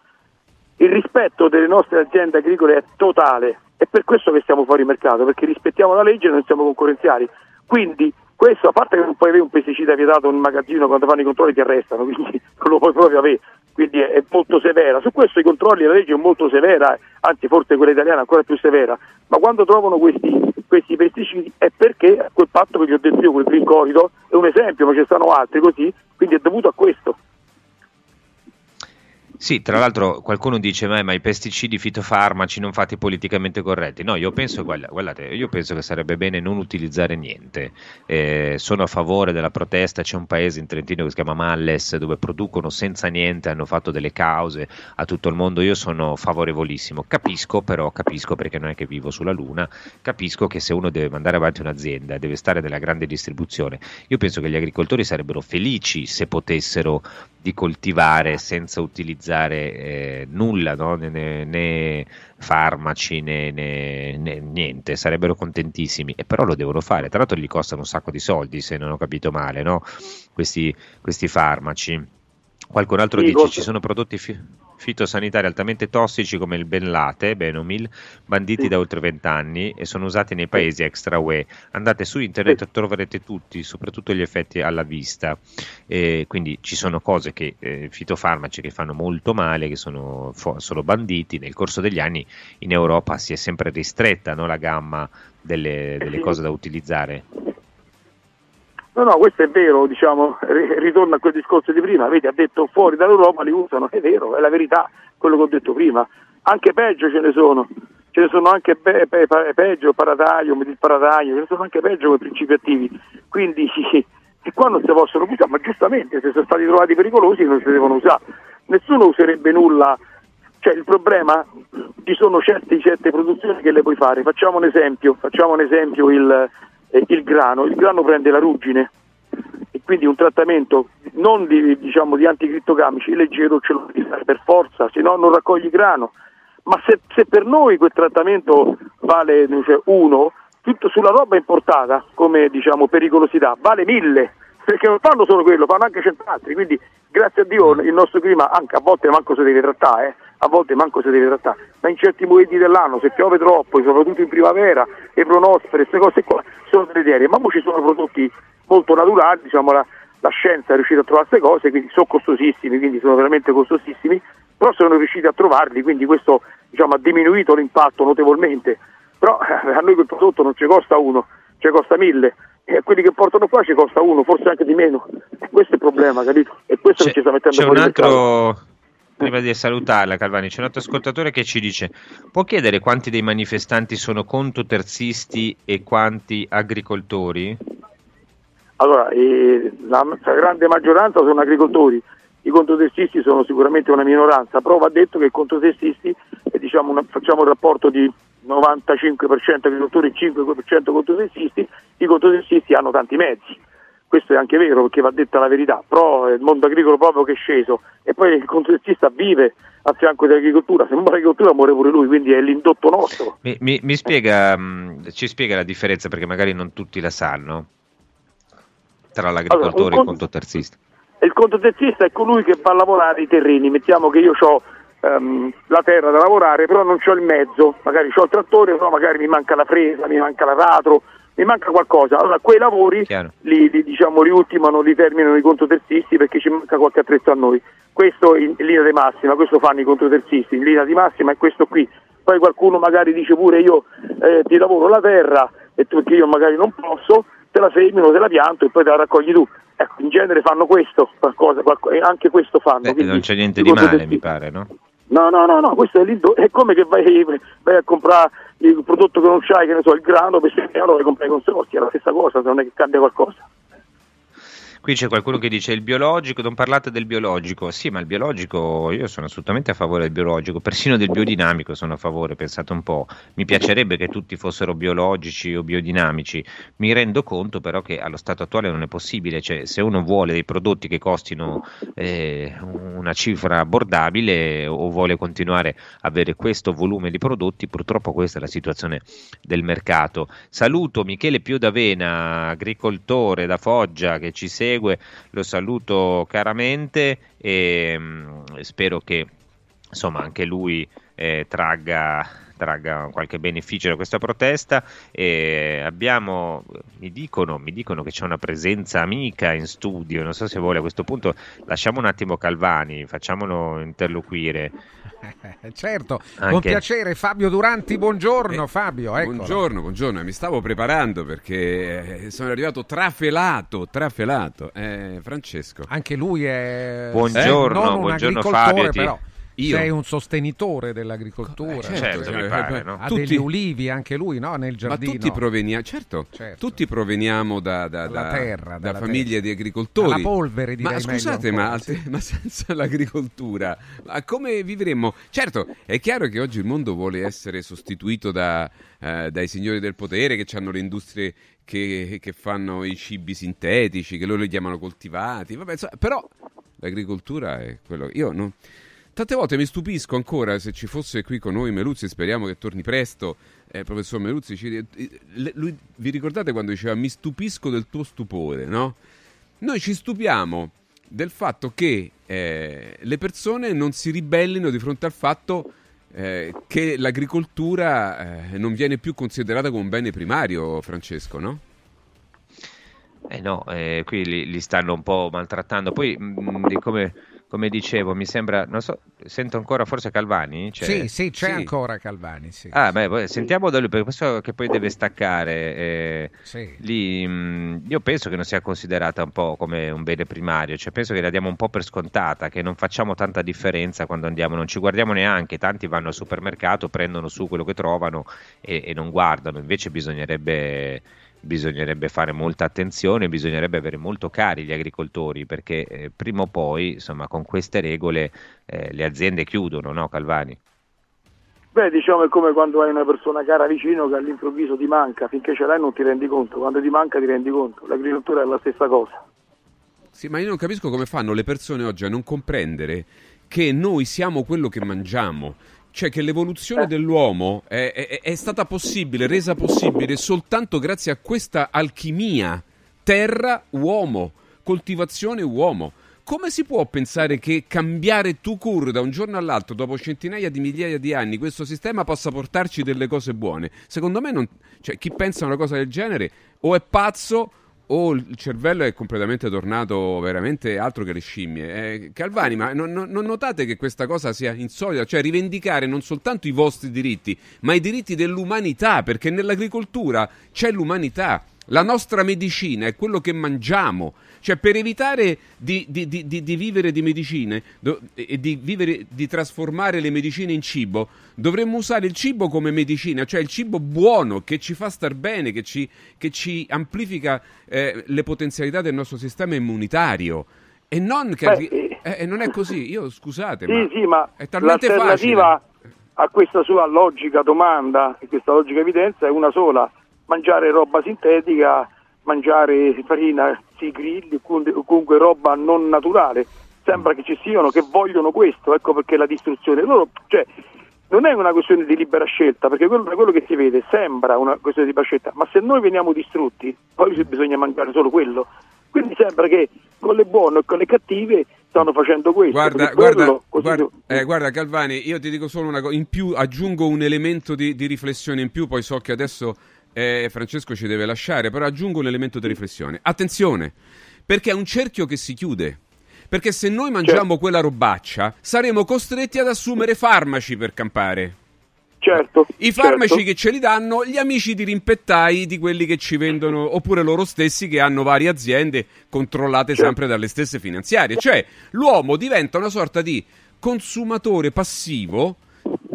Il rispetto delle nostre aziende agricole è totale, è per questo che siamo fuori mercato, perché rispettiamo la legge e non siamo concorrenziali. Quindi questo, a parte che non puoi avere un pesticida vietato in magazzino quando fanno i controlli ti arrestano, quindi non lo puoi proprio avere, quindi è, è molto severa. Su questo i controlli la legge è molto severa, anzi forse quella italiana è ancora più severa, ma quando trovano questi, questi pesticidi è perché quel patto che vi ho detto io, quel Green Corridor, è un esempio, ma ci stanno altri così, quindi è dovuto a questo. Sì, tra l'altro qualcuno dice: ma, ma i pesticidi fitofarmaci non fatti politicamente corretti. No, io penso, guarda- guardate, io penso che sarebbe bene non utilizzare niente. Eh, sono a favore della protesta. C'è un paese in Trentino che si chiama Malles dove producono senza niente, hanno fatto delle cause a tutto il mondo. Io sono favorevolissimo. Capisco, però, capisco perché non è che vivo sulla Luna. Capisco che se uno deve mandare avanti un'azienda, deve stare nella grande distribuzione. Io penso che gli agricoltori sarebbero felici se potessero di coltivare senza utilizzare eh, nulla, no? né, né- farmaci né, né- niente, sarebbero contentissimi, e però lo devono fare. Tra l'altro gli costano un sacco di soldi, se non ho capito male, no? questi, questi farmaci. Qualcun altro Sì, dice cose- ci sono prodotti fi- fitosanitari altamente tossici come il Benlate, Benomil, banditi da oltre 20 anni e sono usati nei paesi extra UE. Andate su internet e troverete tutti, soprattutto gli effetti alla vista. E quindi ci sono cose che eh, fitofarmaci che fanno molto male, che sono fo- solo banditi. Nel corso degli anni in Europa si è sempre ristretta no, la gamma delle, delle cose da utilizzare. No, no, questo è vero, diciamo, ri- ritorno a quel discorso di prima, ha detto fuori dall'Europa li usano, è vero, è la verità, quello che ho detto prima. Anche peggio ce ne sono, ce ne sono anche pe- pe- pe- peggio, parataglio, metilparataglio, ce ne sono anche peggio come principi attivi. Quindi e qua non si possono usare, ma giustamente se sono stati trovati pericolosi non si devono usare. Nessuno userebbe nulla, cioè il problema, ci sono certe, certe produzioni che le puoi fare, facciamo un esempio, facciamo un esempio il, il grano, il grano prende la ruggine e quindi un trattamento non di, diciamo, di anticrittogamici leggero ce lo devi fare per forza, se no non raccogli grano. Ma se, se per noi quel trattamento vale cioè, uno, tutto sulla roba importata come diciamo, pericolosità vale mille, perché non fanno solo quello, fanno anche cent'altri, quindi grazie a Dio il nostro clima anche a volte manco si deve trattare, eh, a volte manco si deve trattare, ma in certi momenti dell'anno, se piove troppo, soprattutto in primavera, le pronospere, queste cose qua sono deleterie, ma poi ci sono prodotti molto naturali, diciamo la, la scienza è riuscita a trovare queste cose, quindi sono costosissimi, quindi sono veramente costosissimi, però sono riusciti a trovarli, quindi questo diciamo, ha diminuito l'impatto notevolmente, però eh, a noi quel prodotto non ci costa uno, ci costa mille, e a quelli che portano qua ci costa uno, forse anche di meno, e questo è il problema, capito? E questo non ci sta mettendo C'è un altro, prima di salutarla Calvani, c'è un altro ascoltatore che ci dice, può chiedere quanti dei manifestanti sono conto terzisti e quanti agricoltori? Allora, eh, la grande maggioranza sono agricoltori, i controtestisti sono sicuramente una minoranza, però va detto che i controtestisti, eh, diciamo una- facciamo un rapporto di 95% agricoltori e 5% controtestisti, i controtestisti hanno tanti mezzi. Questo è anche vero perché va detta la verità, però è il mondo agricolo proprio che è sceso e poi il controtestista vive a fianco dell'agricoltura, se muore l'agricoltura muore pure lui, quindi è l'indotto nostro. Mi, mi- mi spiega, mh, ci spiega la differenza perché magari non tutti la sanno tra l'agricoltore Allora, e il con- conto terzista. Il contoterzista è colui che va a lavorare i terreni, mettiamo che io ho la terra da lavorare, però non ho il mezzo, magari ho il trattore, però magari mi manca la fresa, mi manca l'aratro, mi manca qualcosa. Allora quei lavori li, li, diciamo, riultimano, li terminano i contoterzisti perché ci manca qualche attrezzo a noi. Questo in, in linea di massima, questo fanno i contoterzisti, in linea di massima è questo qui. Poi qualcuno magari dice pure io eh, ti lavoro la terra e tu, perché io magari non posso, te la semino, te la pianto e poi te la raccogli tu. Ecco, in genere fanno questo, qualcosa, qualco- e anche questo fanno. Beh, non c'è niente di male, mi pare, no? No, no, no, no, questo è, l'indo- è come che vai, vai a comprare il prodotto che non c'hai, che ne so, il grano, per 6 euro a comprare i consorzi, è la stessa cosa, non è che cambia qualcosa. Qui c'è qualcuno che dice il biologico, non parlate del biologico. Sì, ma il biologico, io sono assolutamente a favore del biologico, persino del biodinamico sono a favore, pensate un po'. Mi piacerebbe che tutti fossero biologici o biodinamici. Mi rendo conto però che allo stato attuale non è possibile, cioè se uno vuole dei prodotti che costino eh, una cifra abbordabile o vuole continuare a avere questo volume di prodotti, purtroppo questa è la situazione del mercato. Saluto Michele Piodavena, agricoltore da Foggia che ci segue, lo saluto caramente e mm, spero che insomma anche lui eh, tragga, tragga qualche beneficio da questa protesta e abbiamo mi dicono, mi dicono che c'è una presenza amica in studio non so se vuole a questo punto lasciamo un attimo Calvani facciamolo interloquire Eh, certo, con Anche- piacere Fabio Duranti, buongiorno Fabio, eccolo. Buongiorno, buongiorno, mi stavo preparando perché eh, sono arrivato trafelato, trafelato. Eh, Francesco. Anche lui è Buongiorno, non un buongiorno agricoltore, Fabio, ti- però Io? sei un sostenitore dell'agricoltura. Eh, certo, mi pare, no? Ha Tutti- degli ulivi anche lui, no? Nel Ma giardino. tutti proveniamo, certo, tutti proveniamo da, da- da- terra, da famiglie terra. di agricoltori. Dalla polvere, direi Ma scusate, ma, sì. ma senza l'agricoltura, ma come vivremmo? Certo, è chiaro che oggi il mondo vuole essere sostituito da, eh, dai signori del potere che hanno le industrie che, che fanno i cibi sintetici, che loro li chiamano coltivati. Vabbè, insomma, però l'agricoltura è quello. Io non. Tante volte mi stupisco ancora se ci fosse qui con noi Meluzzi, speriamo che torni presto. Eh, professor Meluzzi, ci- eh, lui- vi ricordate quando diceva mi stupisco del tuo stupore, no? Noi ci stupiamo del fatto che eh, le persone non si ribellino di fronte al fatto eh, che l'agricoltura eh, non viene più considerata come un bene primario, Francesco, no? Eh no, eh, qui li, li stanno un po' maltrattando. Poi, mh, di come, come dicevo, mi sembra, non so, sento ancora forse Calvani? C'è- Sì, sì, c'è ancora Calvani, sì. Ah, beh, sentiamo da lui, perché questo che poi deve staccare. eh, Sì. lì, mh, io penso che non sia considerata un po' come un bene primario, cioè penso che la diamo un po' per scontata, che non facciamo tanta differenza quando andiamo, non ci guardiamo neanche, tanti vanno al supermercato, prendono su quello che trovano e, e non guardano, invece bisognerebbe, bisognerebbe fare molta attenzione, bisognerebbe avere molto cari gli agricoltori, perché eh, prima o poi, insomma, con queste regole eh, le aziende chiudono, no Calvani? Beh, diciamo è come quando hai una persona cara vicino che all'improvviso ti manca, finché ce l'hai non ti rendi conto, quando ti manca ti rendi conto. L'agricoltura è la stessa cosa. Sì, ma io non capisco come fanno le persone oggi a non comprendere che noi siamo quello che mangiamo. Cioè che l'evoluzione dell'uomo è, è- è stata possibile, resa possibile soltanto grazie a questa alchimia. Terra-uomo, coltivazione-uomo. Come si può pensare che cambiare tu cur da un giorno all'altro, dopo centinaia di migliaia di anni, questo sistema possa portarci delle cose buone? Secondo me, non, cioè, chi pensa a una cosa del genere o è pazzo o il cervello è completamente tornato veramente altro che le scimmie. Eh, Calvani, ma non, non- notate che questa cosa sia insolita? Cioè rivendicare non soltanto i vostri diritti, ma i diritti dell'umanità, perché nell'agricoltura c'è l'umanità. La nostra medicina è quello che mangiamo. Cioè, per evitare di, di- di- di- vivere di medicine do- e di, vivere, di trasformare le medicine in cibo, dovremmo usare il cibo come medicina, cioè il cibo buono che ci fa star bene, che ci, che ci amplifica eh, le potenzialità del nostro sistema immunitario. E non che Beh, eh, eh, non è così. Io scusate, Sì, ma sì, ma è talmente facile. a questa sua logica domanda e questa logica evidenza è una sola, mangiare roba sintetica, mangiare farina, sì, grilli, comunque roba non naturale. Sembra che ci siano che vogliono questo, ecco perché la distruzione. Loro, cioè, non è una questione di libera scelta, perché quello, quello che si vede sembra una questione di libera scelta, ma se noi veniamo distrutti, poi bisogna mangiare solo quello. Quindi sembra che con le buone e con le cattive stanno facendo questo. Guarda, guarda, guarda, eh, guarda, Calvani, io ti dico solo una cosa, in più aggiungo un elemento di, di riflessione in più, poi so che adesso eh, Francesco ci deve lasciare, però aggiungo un elemento di riflessione. Attenzione, perché è un cerchio che si chiude. Perché se noi mangiamo quella robaccia, saremo costretti ad assumere farmaci per campare. Certo. I farmaci certo. che ce li danno gli amici di rimpettai di quelli che ci vendono, oppure loro stessi che hanno varie aziende controllate Certo. sempre dalle stesse finanziarie. Cioè, l'uomo diventa una sorta di consumatore passivo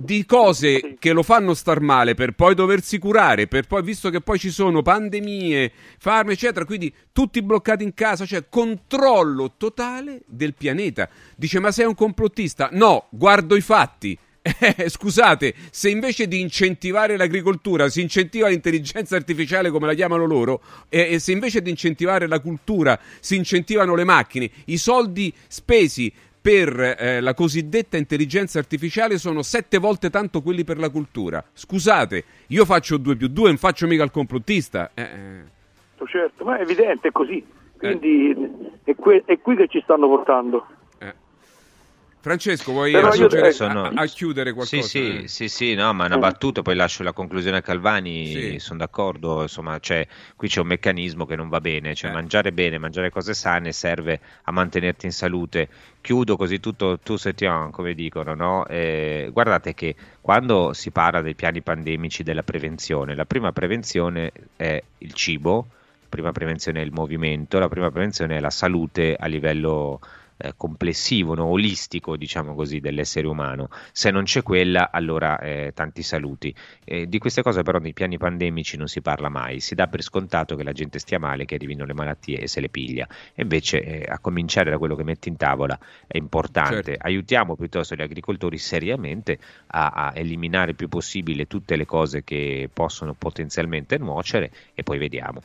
di cose che lo fanno star male per poi doversi curare, per poi, visto che poi ci sono pandemie, farmaci, eccetera, quindi tutti bloccati in casa, cioè controllo totale del pianeta. Dice, ma sei un complottista? No, guardo i fatti. Eh, scusate, se invece di incentivare l'agricoltura si incentiva l'intelligenza artificiale come la chiamano loro, e, e se invece di incentivare la cultura si incentivano le macchine, i soldi spesi per eh, la cosiddetta intelligenza artificiale sono sette volte tanto quelli per la cultura. Scusate, io faccio 2 più 2, non faccio mica il complottista. Eh, eh. Certo, ma è evidente, è così. Quindi è, que- è qui che ci stanno portando. Francesco, vuoi Però io- aggiungere eh, sono- a, a chiudere qualcosa? Sì, sì, Eh. sì, sì, no, ma una battuta, poi lascio la conclusione a Calvani, Sì. sono d'accordo, insomma, cioè, qui c'è un meccanismo che non va bene, cioè mangiare bene, mangiare cose sane serve a mantenerti in salute. Chiudo così tutto, tu se tiens, come dicono, no? Eh, guardate che quando si parla dei piani pandemici della prevenzione, la prima prevenzione è il cibo, la prima prevenzione è il movimento, la prima prevenzione è la salute a livello eh, complessivo, no? olistico, diciamo così, dell'essere umano. Se non c'è quella, allora eh, tanti saluti. Eh, di queste cose però nei piani pandemici non si parla mai, si dà per scontato che la gente stia male, che arrivino le malattie e se le piglia. E invece eh, a cominciare da quello che metti in tavola è importante. Certo. Aiutiamo piuttosto gli agricoltori seriamente a, a eliminare il più possibile tutte le cose che possono potenzialmente nuocere e poi vediamo.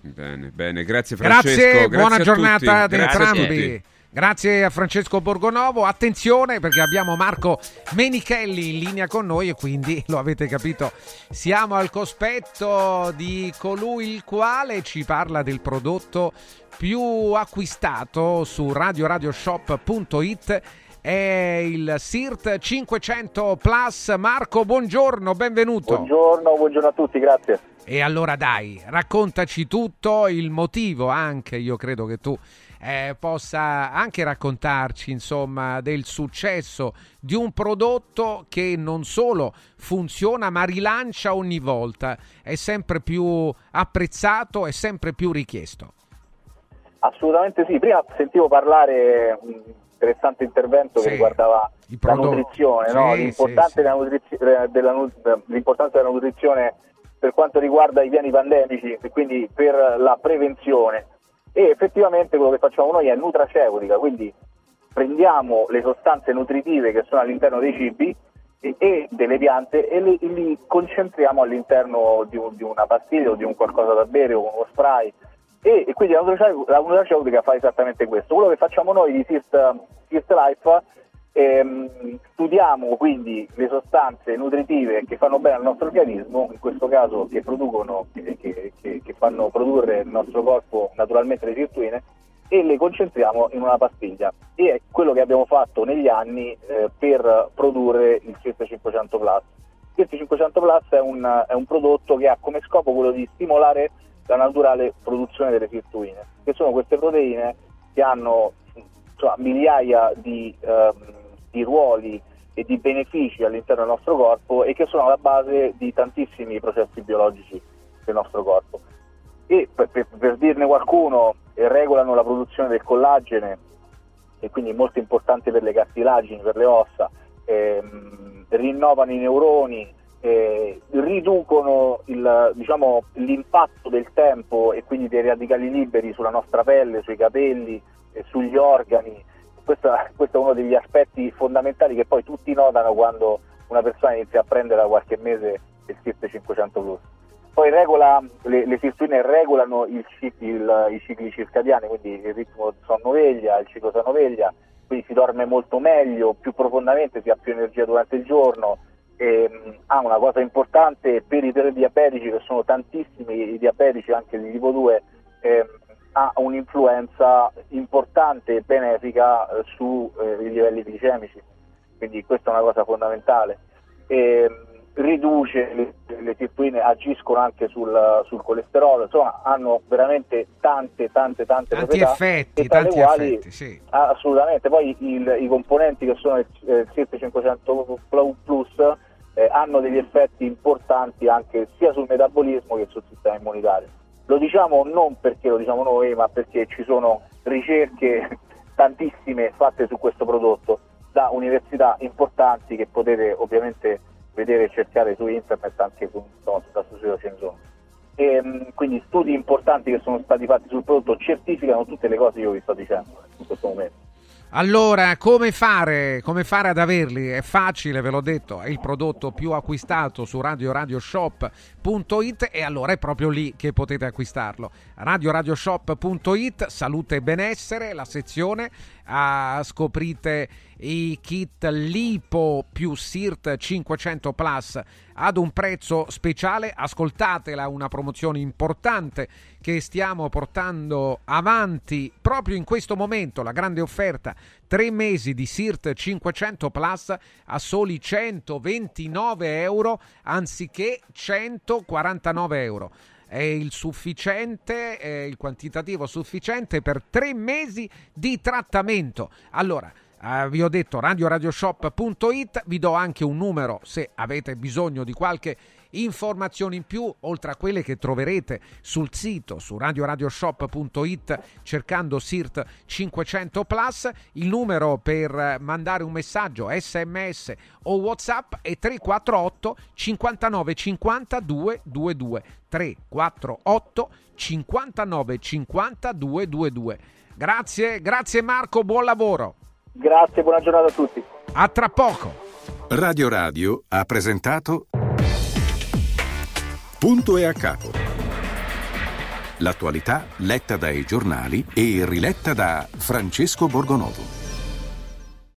Bene, bene, grazie Grazie, Francesco. buona a giornata ad Grazie a entrambi. tutti. Grazie a Francesco Borgonovo. Attenzione perché abbiamo Marco Menichelli in linea con noi e quindi lo avete capito. Siamo al cospetto di colui il quale ci parla del prodotto più acquistato su radioradioshop.it è il SIRT 500 Plus. Marco, buongiorno, benvenuto. Buongiorno, buongiorno a tutti, grazie. E allora dai, raccontaci tutto, il motivo anche, io credo che tu eh, possa anche raccontarci insomma del successo di un prodotto che non solo funziona ma rilancia ogni volta, è sempre più apprezzato e sempre più richiesto. Assolutamente sì, prima sentivo parlare un interessante intervento Sì, che riguardava la nutrizione, no? Sì, l'importanza, sì. Della nutrizio- eh, della nu- l'importanza della nutrizione per quanto riguarda i piani pandemici e quindi per la prevenzione. E effettivamente quello che facciamo noi è nutraceutica, quindi prendiamo le sostanze nutritive che sono all'interno dei cibi e, e delle piante e li, li concentriamo all'interno di, un- di una pastiglia o di un qualcosa da bere o uno spray e, e quindi la nutraceut- la nutraceutica fa esattamente questo. Quello che facciamo noi di Sist, Sist Life ehm, studiamo quindi le sostanze nutritive che fanno bene al nostro organismo, in questo caso che producono, che, che- che- fanno produrre il nostro corpo naturalmente le sirtuine e le concentriamo in una pastiglia. E è quello che abbiamo fatto negli anni eh, per produrre il Sist 500 Plus. Il Sist 500 Plus è un, è un prodotto che ha come scopo quello di stimolare la naturale produzione delle sirtuine, che sono queste proteine che hanno insomma, migliaia di, ehm, di ruoli e di benefici all'interno del nostro corpo e che sono alla base di tantissimi processi biologici del nostro corpo. E per, per- per dirne qualcuno, eh, regolano la produzione del collagene, e quindi molto importante per le cartilagini, per le ossa, ehm, rinnovano i neuroni, eh, riducono il, diciamo, l'impatto del tempo e quindi dei radicali liberi sulla nostra pelle, sui capelli, eh, sugli organi. Questo, questo è uno degli aspetti fondamentali che poi tutti notano quando una persona inizia a prendere da qualche mese il SIRT 500 Plus. Poi regola, le, le sirtuine regolano il il- i cicli circadiani, quindi il ritmo sonno-veglia, il ciclo sonno-veglia, quindi si dorme molto meglio, più profondamente, si ha più energia durante il giorno. Ehm, ha una cosa importante per i diabetici, che sono tantissimi i diabetici, anche di tipo 2, ehm, ha un'influenza importante e benefica eh, sui livelli glicemici, quindi questa è una cosa fondamentale. Ehm, riduce le, le sirtuine, agiscono anche sul, sul colesterolo, insomma hanno veramente tante tante tante Tanti proprietà effetti, e tanti quali- effetti, sì. Assolutamente, poi il- i componenti che sono il, eh, il SIRT 500 Plus eh, hanno degli effetti importanti anche sia sul metabolismo che sul sistema immunitario. Lo diciamo non perché lo diciamo noi, ma perché ci sono ricerche tantissime fatte su questo prodotto da università importanti che potete ovviamente vedere e cercare su internet anche su, sulla società Cenzone. E, quindi studi importanti che sono stati fatti sul prodotto certificano tutte le cose che io vi sto dicendo in questo momento. Allora, come fare, come fare ad averli? È facile, ve l'ho detto, è il prodotto più acquistato su radioradioshop.it e allora è proprio lì che potete acquistarlo. radioradioshop.it, salute e benessere, la sezione, ah, scoprite i kit Lipo più SIRT 500 Plus ad un prezzo speciale, ascoltatela, una promozione importante che stiamo portando avanti proprio in questo momento, la grande offerta, tre mesi di SIRT 500 Plus a soli 129 euro anziché 149 euro. È il sufficiente, è il quantitativo sufficiente per tre mesi di trattamento. Allora, eh, vi ho detto radioradioshop.it, vi do anche un numero se avete bisogno di qualche informazione in più, oltre a quelle che troverete sul sito su radioradioshop.it cercando SIRT 500 Plus. Il numero per mandare un messaggio sms o whatsapp è 348 59 50 222 348 59 50 222 Grazie, grazie Marco, buon lavoro. Grazie, buona giornata a tutti. A tra poco. Radio Radio ha presentato Punto e a capo. L'attualità letta dai giornali e riletta da Francesco Borgonovo.